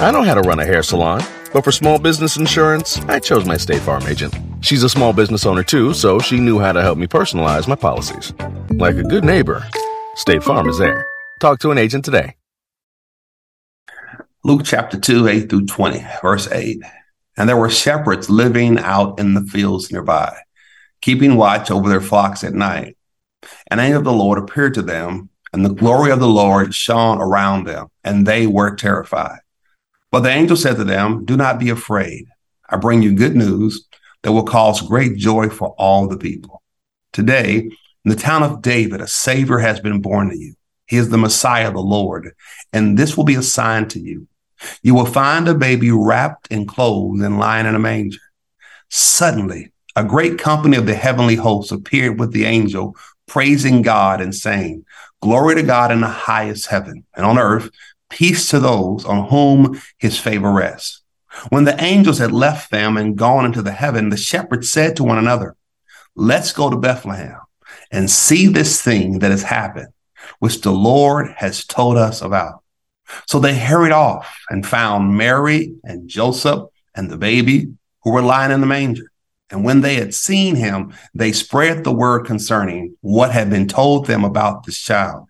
I know how to run a hair salon, but for small business insurance, I chose my State Farm agent. She's a small business owner too, so she knew how to help me personalize my policies. Like a good neighbor, State Farm is there. Talk to an agent today. Luke chapter 2, 8 through 20, verse 8. And there were shepherds living out in the fields nearby, keeping watch over their flocks at night. An angel of the Lord appeared to them, and the glory of the Lord shone around them, and they were terrified. But the angel said to them, Do not be afraid. I bring you good news that will cause great joy for all the people. Today, in the town of David, a Savior has been born to you. He is the Messiah, the Lord, and this will be a sign to you. You will find a baby wrapped in clothes and lying in a manger. Suddenly, a great company of the heavenly hosts appeared with the angel, praising God and saying, Glory to God in the highest heaven, and on earth, peace to those on whom his favor rests. When the angels had left them and gone into the heaven, the shepherds said to one another, Let's go to Bethlehem and see this thing that has happened, which the Lord has told us about. So they hurried off and found Mary and Joseph and the baby who were lying in the manger. And when they had seen him, they spread the word concerning what had been told them about this child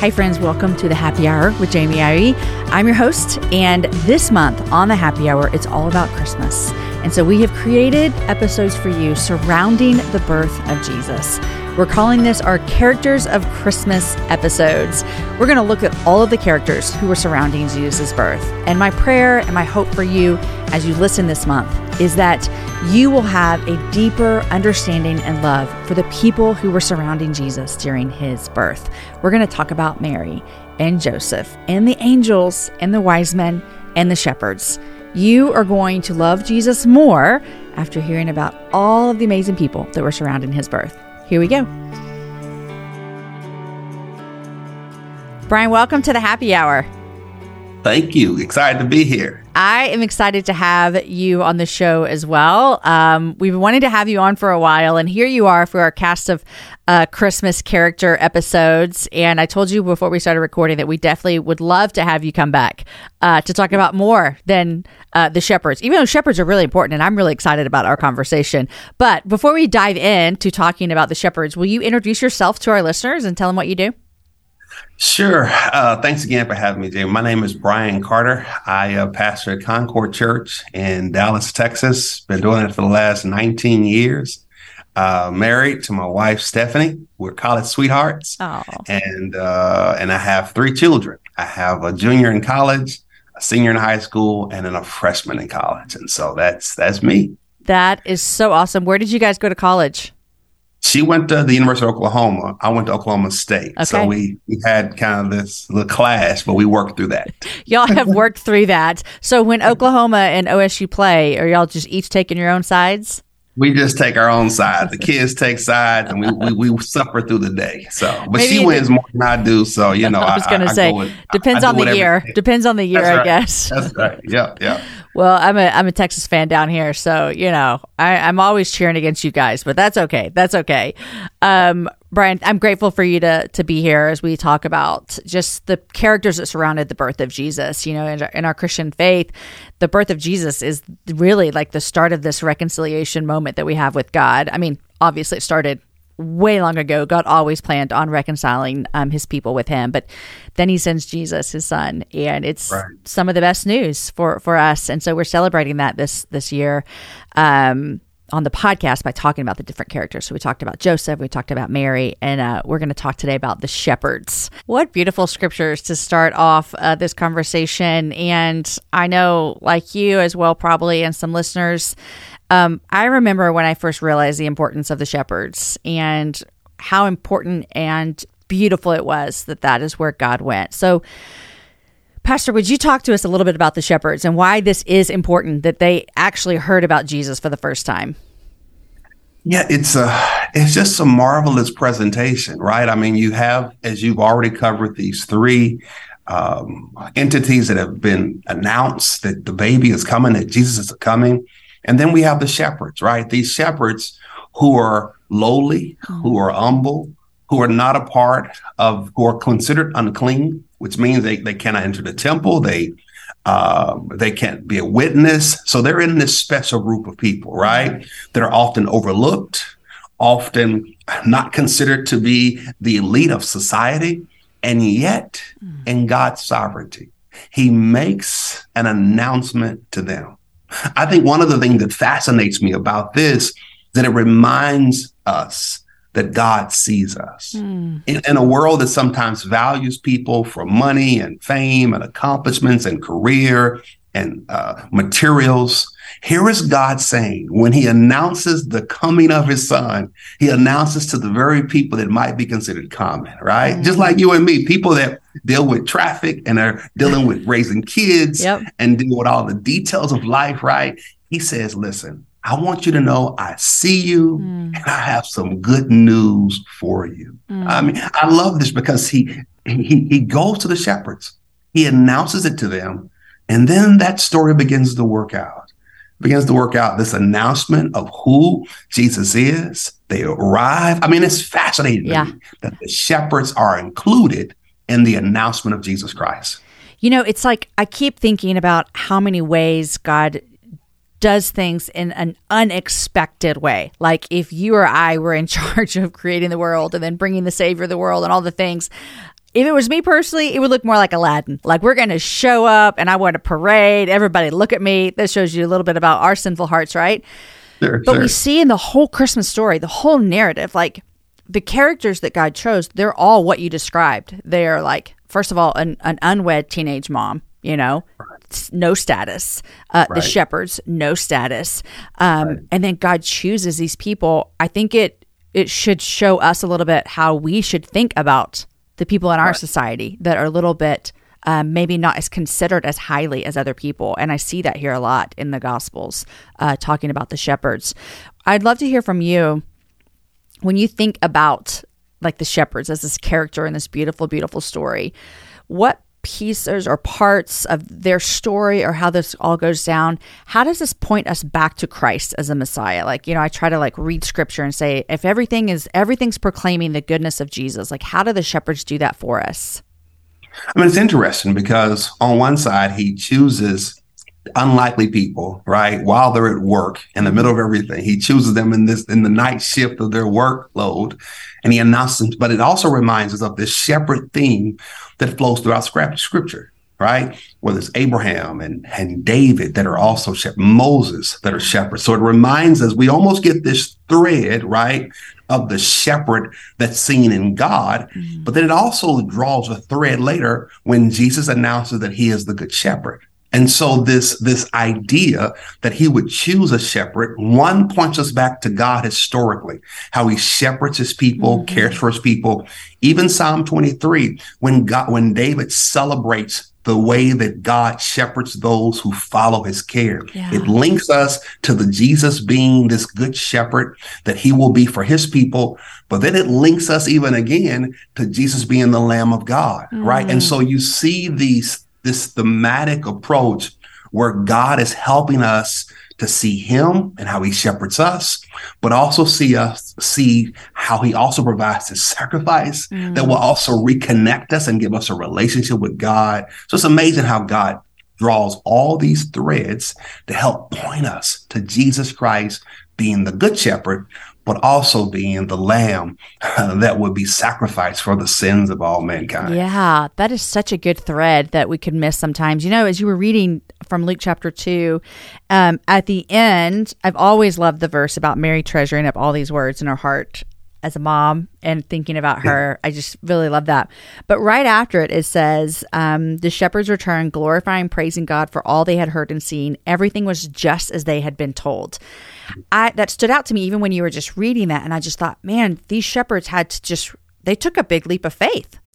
Hi, friends. Welcome to the Happy Hour with Jamie Ivey. I'm your host, and this month on the Happy Hour, it's all about Christmas. And so we have created episodes for you surrounding the birth of Jesus. We're calling this our Characters of Christmas episodes. We're going to look at all of the characters who were surrounding Jesus' birth. And my prayer and my hope for you as you listen this month is that you will have a deeper understanding and love for the people who were surrounding Jesus during his birth. We're going to talk about Mary and Joseph and the angels and the wise men and the shepherds. You are going to love Jesus more after hearing about all of the amazing people that were surrounding his birth. Here we go. Bryan, welcome to the happy hour. Thank you. Excited to be here. I am excited to have you on the show as well. Um, we've wanting to have you on for a while, and here you are for our cast of uh, Christmas character episodes. And I told you before we started recording that we definitely would love to have you come back uh, to talk about more than uh, the shepherds, even though shepherds are really important, and I'm really excited about our conversation. But before we dive into talking about the shepherds, will you introduce yourself to our listeners and tell them what you do? Sure. Uh, thanks again for having me, Jay. My name is Bryan Carter. I uh, pastor at Concord Church in Dallas, Texas. Been doing it for the last 19 years. Uh, married to my wife Stephanie. We're college sweethearts, Aww. and uh, and I have three children. I have a junior in college, a senior in high school, and then a freshman in college. And so that's that's me. That is so awesome. Where did you guys go to college? She went to the University of Oklahoma. I went to Oklahoma State. Okay. So we, we had kind of this little clash, but we worked through that. Y'all have worked through that. So when Oklahoma and OSU play, are y'all just each taking your own sides? We just take our own side. The kids take sides, and we, we, we suffer through the day. So, but Maybe she wins more than I do. So you know, I was going to say with- depends I on the year. Depends on the year, I guess. That's right. Yeah, yeah. Well, I'm a I'm a Texas fan down here, so you know I, I'm always cheering against you guys, but that's okay. That's okay. Um, Bryan, I'm grateful for you to to be here as we talk about just the characters that surrounded the birth of Jesus. You know, in our, in our Christian faith, the birth of Jesus is really like the start of this reconciliation moment that we have with God. I mean, obviously, it started way long ago. God always planned on reconciling um, His people with Him, but then He sends Jesus, His Son, and it's Right. some of the best news for for us. And so we're celebrating that this this year. Um, on the podcast by talking about the different characters. So we talked about Joseph, we talked about Mary, and uh, we're going to talk today about the shepherds. What beautiful scriptures to start off uh, this conversation. And I know, like you as well, probably, and some listeners, um, I remember when I first realized the importance of the shepherds and how important and beautiful it was that that is where God went. So Pastor, would you talk to us a little bit about the shepherds and why this is important that they actually heard about Jesus for the first time? Yeah, it's a it's just a marvelous presentation, right? I mean, you have as you've already covered these three um, entities that have been announced that the baby is coming, that Jesus is coming, and then we have the shepherds, right? These shepherds who are lowly, who are humble, who are not a part of, who are considered unclean, which means they, they cannot enter the temple. They uh, they can't be a witness. So they're in this special group of people, right? That are often overlooked, often not considered to be the elite of society. And yet, in God's sovereignty, He makes an announcement to them. I think one of the things that fascinates me about this is that it reminds us that God sees us. Mm. In, in, a world that sometimes values people for money and fame and accomplishments and career and uh, materials, here is God saying, when he announces the coming of his son, he announces to the very people that might be considered common, right? Mm. Just like you and me, people that deal with traffic and are dealing with raising kids yep. and deal with all the details of life, right? He says, listen, I want you to know I see you mm. and I have some good news for you. Mm. I mean, I love this because he, he he goes to the shepherds, he announces it to them, and then that story begins to work out. Begins to work out this announcement of who Jesus is. They arrive. I mean, it's fascinating yeah. that the shepherds are included in the announcement of Jesus Christ. You know, it's like I keep thinking about how many ways God does things in an unexpected way. Like if you or I were in charge of creating the world and then bringing the savior of the world and all the things, if it was me personally, it would look more like Aladdin. Like we're going to show up and I want to parade. Everybody look at me. That shows you a little bit about our sinful hearts, right? Sure, but sure. we see in the whole Christmas story, the whole narrative, like the characters that God chose, they're all what you described. They are like, first of all, an, an unwed teenage mom, you know, no status. Uh, right. The shepherds, no status. Um, right. And then God chooses these people. I think it it should show us a little bit how we should think about the people in our right. society that are a little bit um, maybe not as considered as highly as other people. And I see that here a lot in the Gospels, uh, talking about the shepherds. I'd love to hear from you when you think about like the shepherds as this character in this beautiful, beautiful story. What pieces or parts of their story or how this all goes down how does this point us back to christ as a messiah? Like you know i try to like read scripture and say if everything is everything's proclaiming the goodness of jesus like how do the shepherds do that for us? I mean it's interesting because on one side he chooses unlikely people, right? While they're at work in the middle of everything, he chooses them in this in the night shift of their workload, and he announces. But it also reminds us of this shepherd theme that flows throughout scripture, right? Whether it's Abraham and and David that are also shepherds, Moses that are shepherds. So it reminds us we almost get this thread, right? Of the shepherd that's seen in God, mm-hmm. but then it also draws a thread later when Jesus announces that he is the good shepherd and so this, this idea that he would choose a shepherd, one points us back to God historically, how he shepherds his people, mm-hmm. cares for his people. Even Psalm 23, when God, when David celebrates the way that God shepherds those who follow his care. Yeah. It links us to the Jesus being this good shepherd that he will be for his people. But then it links us even again to Jesus being the Lamb of God, mm. right? And so you see these this thematic approach where God is helping us to see him and how he shepherds us, but also see us see how he also provides his sacrifice mm. that will also reconnect us and give us a relationship with God. So it's amazing how God draws all these threads to help point us to Jesus Christ being the good shepherd, but also being the lamb that would be sacrificed for the sins of all mankind. Yeah, that is such a good thread that we could miss sometimes. You know, as you were reading from Luke chapter 2, um, at the end, I've always loved the verse about Mary treasuring up all these words in her heart as a mom and thinking about her. I just really love that. But right after it, it says, um, The shepherds returned, glorifying, praising God for all they had heard and seen. Everything was just as they had been told. I, that stood out to me even when you were just reading that. And I just thought, man, these shepherds had to just, they took a big leap of faith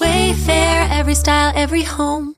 Wayfair, every style, every home.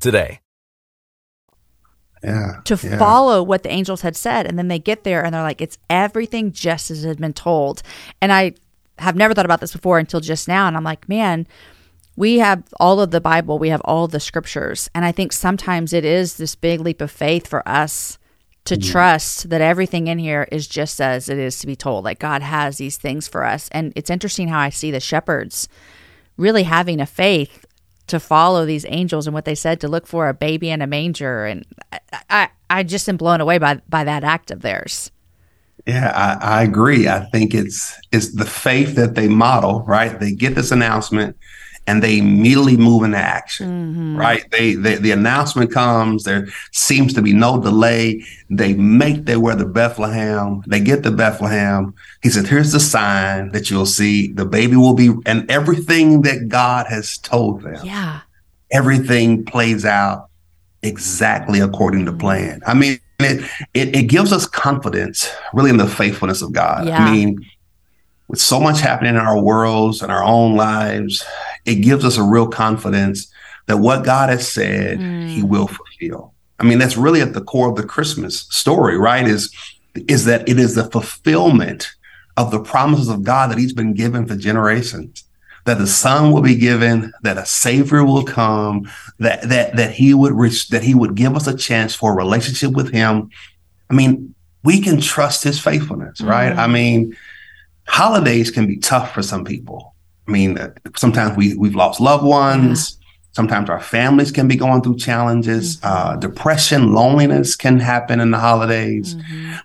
today. Yeah. to yeah. follow what the angels had said. And then they get there and they're like, it's everything just as it had been told. And I have never thought about this before until just now. And I'm like, man, we have all of the Bible, we have all the scriptures. And I think sometimes it is this big leap of faith for us to mm. trust that everything in here is just as it is to be told. Like God has these things for us. And it's interesting how I see the shepherds really having a faith to follow these angels and what they said to look for a baby in a manger. And I, I, I just am blown away by, by that act of theirs. Yeah, I, I agree. I think it's it's the faith that they model, right? They get this announcement and they immediately move into action, mm-hmm. right? They, they the announcement comes. There seems to be no delay. They make their way to Bethlehem. They get to Bethlehem. He said, "Here's the sign that you'll see. The baby will be, and everything that God has told them, Yeah. everything plays out exactly according to mm-hmm. plan. I mean, it, it, it gives us confidence really in the faithfulness of God. Yeah. I mean, with so much happening in our worlds and our own lives, it gives us a real confidence that what God has said, he mm. will fulfill. I mean, that's really at the core of the Christmas story, right? Is, is that it is the fulfillment of the promises of God that he's been given for generations that the son will be given, that a savior will come, that that that he would reach, that he would give us a chance for a relationship with him. I mean, we can trust his faithfulness, right? Mm. I mean, holidays can be tough for some people. I mean, sometimes we we've lost loved ones. Sometimes our families can be going through challenges. Uh, depression, loneliness can happen in the holidays.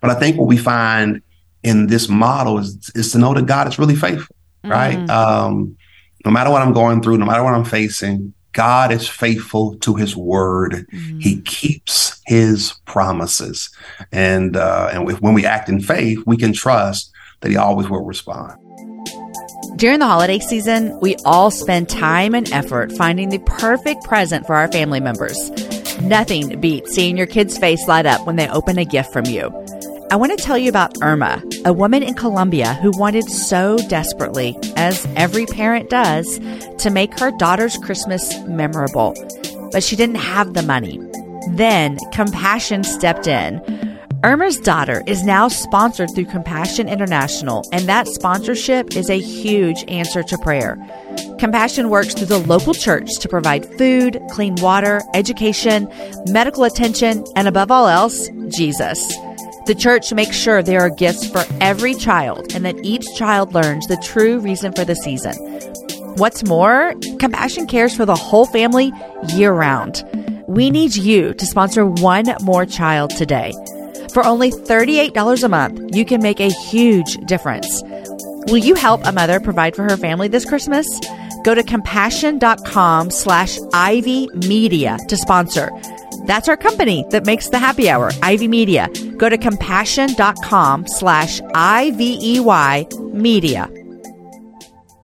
But I think what we find in this model is, is to know that God is really faithful, right? Um, no matter what I'm going through, no matter what I'm facing, God is faithful to his word. He keeps his promises. And, uh, and if, when we act in faith, we can trust that he always will respond. During the holiday season, we all spend time and effort finding the perfect present for our family members. Nothing beats seeing your kid's face light up when they open a gift from you. I want to tell you about Irma, a woman in Colombia who wanted so desperately, as every parent does, to make her daughter's Christmas memorable. But she didn't have the money. Then compassion stepped in. Irma's daughter is now sponsored through Compassion International, and that sponsorship is a huge answer to prayer. Compassion works through the local church to provide food, clean water, education, medical attention, and above all else, Jesus. The church makes sure there are gifts for every child and that each child learns the true reason for the season. What's more, Compassion cares for the whole family year round. We need you to sponsor one more child today. For only $38 a month, you can make a huge difference. Will you help a mother provide for her family this Christmas? Go to compassion.com slash Ivey Media to sponsor. That's our company that makes the happy hour, Ivey Media. Go to compassion.com slash I-V-E-Y media.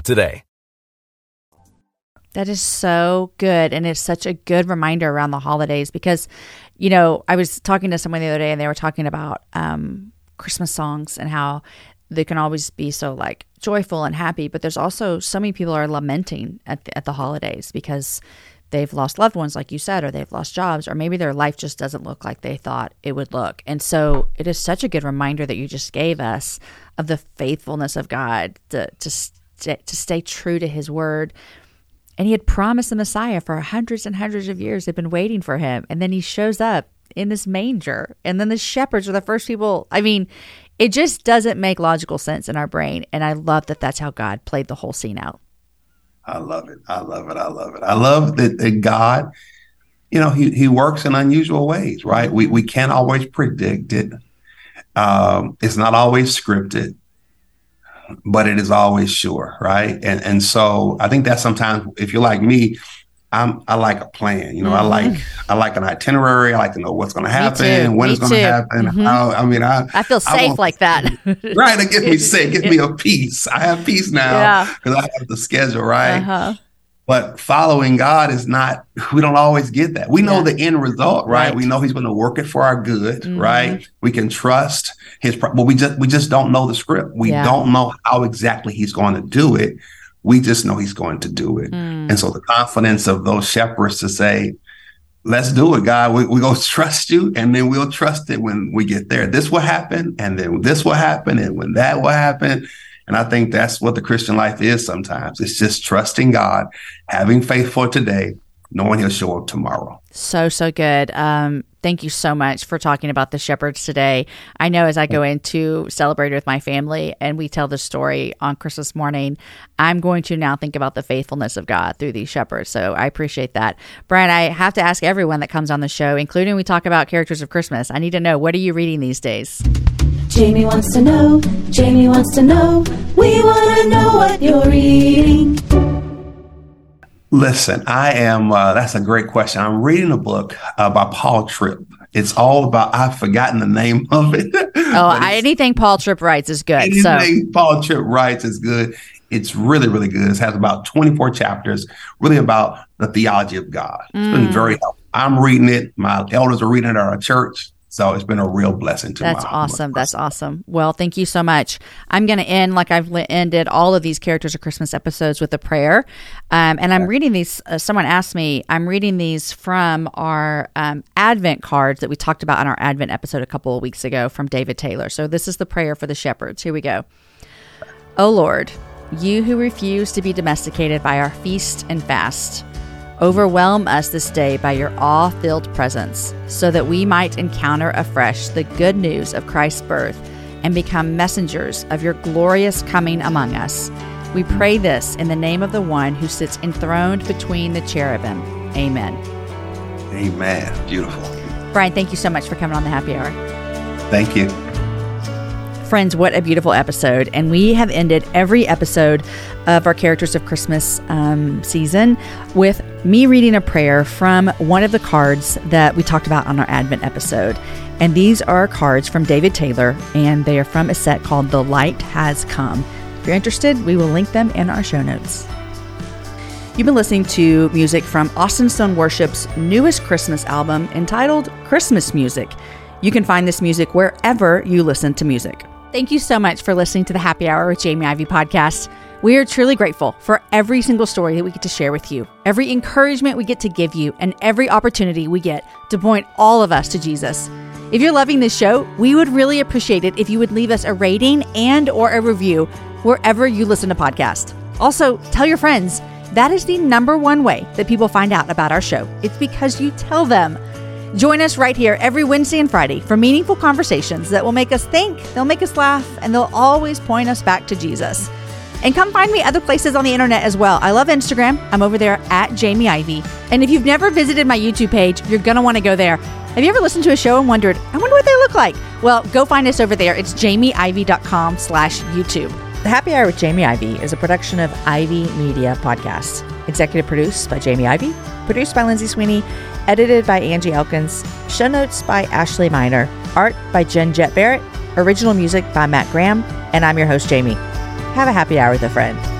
today. That is so good. And it's such a good reminder around the holidays because, you know, I was talking to someone the other day and they were talking about um, Christmas songs and how they can always be so like joyful and happy. But there's also so many people are lamenting at the, at the holidays because they've lost loved ones, like you said, or they've lost jobs, or maybe their life just doesn't look like they thought it would look. And so it is such a good reminder that you just gave us of the faithfulness of God to, to, st- to stay true to his word. And he had promised the Messiah for hundreds and hundreds of years. They've been waiting for him. And then he shows up in this manger. And then the shepherds are the first people. I mean, it just doesn't make logical sense in our brain. And I love that that's how God played the whole scene out. I love it. I love it. I love it. I love that, that God, you know, he, he works in unusual ways, right? We, we can't always predict it. Um, it's not always scripted but it is always sure, right? And and so I think that sometimes if you're like me, I'm I like a plan. You know, mm-hmm. I like I like an itinerary. I like to know what's going to happen, when me it's going to happen. Mm-hmm. How, I mean, I I feel safe I like that. right, it gets me safe. It gives me a peace. I have peace now because yeah. I have the schedule right. Uh-huh. But following God is not, we don't always get that. We know yeah. the end result, right? right? We know He's going to work it for our good, mm-hmm. right? We can trust His, but we just, we just don't know the script. We yeah. don't know how exactly He's going to do it. We just know He's going to do it. Mm. And so the confidence of those shepherds to say, let's do it, God. We're we to trust you and then we'll trust it when we get there. This will happen and then this will happen and when that will happen and I think that's what the Christian life is sometimes. It's just trusting God, having faith for today, knowing he'll show up tomorrow. So, so good. Um, thank you so much for talking about the shepherds today. I know as I go in to celebrate with my family and we tell the story on Christmas morning, I'm going to now think about the faithfulness of God through these shepherds. So I appreciate that. Bryan, I have to ask everyone that comes on the show, including we talk about characters of Christmas. I need to know what are you reading these days? Jamie wants to know, Jamie wants to know, we want to know what you're reading. Listen, I am, uh, that's a great question. I'm reading a book uh, by Paul Tripp. It's all about, I've forgotten the name of it. oh, anything Paul Tripp writes is good. Anything so. Paul Tripp writes is good. It's really, really good. It has about 24 chapters, really about the theology of God. It's mm. been very helpful. I'm reading it. My elders are reading it at our church. So it's been a real blessing to That's awesome. That's awesome. Well, thank you so much. I'm going to end like I've ended all of these characters of Christmas episodes with a prayer. Um, and I'm reading these. Uh, someone asked me, I'm reading these from our um, Advent cards that we talked about on our Advent episode a couple of weeks ago from David Taylor. So this is the prayer for the shepherds. Here we go. Oh Lord, you who refuse to be domesticated by our feast and fast Overwhelm us this day by your awe filled presence, so that we might encounter afresh the good news of Christ's birth and become messengers of your glorious coming among us. We pray this in the name of the one who sits enthroned between the cherubim. Amen. Amen. Beautiful. Bryan, thank you so much for coming on the happy hour. Thank you. Friends, what a beautiful episode. And we have ended every episode of our Characters of Christmas um, season with me reading a prayer from one of the cards that we talked about on our Advent episode. And these are cards from David Taylor, and they are from a set called The Light Has Come. If you're interested, we will link them in our show notes. You've been listening to music from Austin Stone Worship's newest Christmas album entitled Christmas Music. You can find this music wherever you listen to music. Thank you so much for listening to the Happy Hour with Jamie Ivey podcast. We are truly grateful for every single story that we get to share with you, every encouragement we get to give you, and every opportunity we get to point all of us to Jesus. If you're loving this show, we would really appreciate it if you would leave us a rating and or a review wherever you listen to podcasts. Also, tell your friends. That is the number one way that people find out about our show. It's because you tell them. Join us right here every Wednesday and Friday for meaningful conversations that will make us think, they'll make us laugh, and they'll always point us back to Jesus. And come find me other places on the internet as well. I love Instagram. I'm over there at Jamie Ivey. And if you've never visited my YouTube page, you're going to want to go there. Have you ever listened to a show and wondered, I wonder what they look like? Well, go find us over there. It's jamieivey.com slash YouTube. The Happy Hour with Jamie Ivey is a production of Ivey Media Podcasts. Executive produced by Jamie Ivey, produced by Lindsay Sweeney, edited by Angie Elkins, show notes by Ashley Miner, art by Jen Jet Barrett, original music by Matt Graham, and I'm your host, Jamie. Have a happy hour with a friend.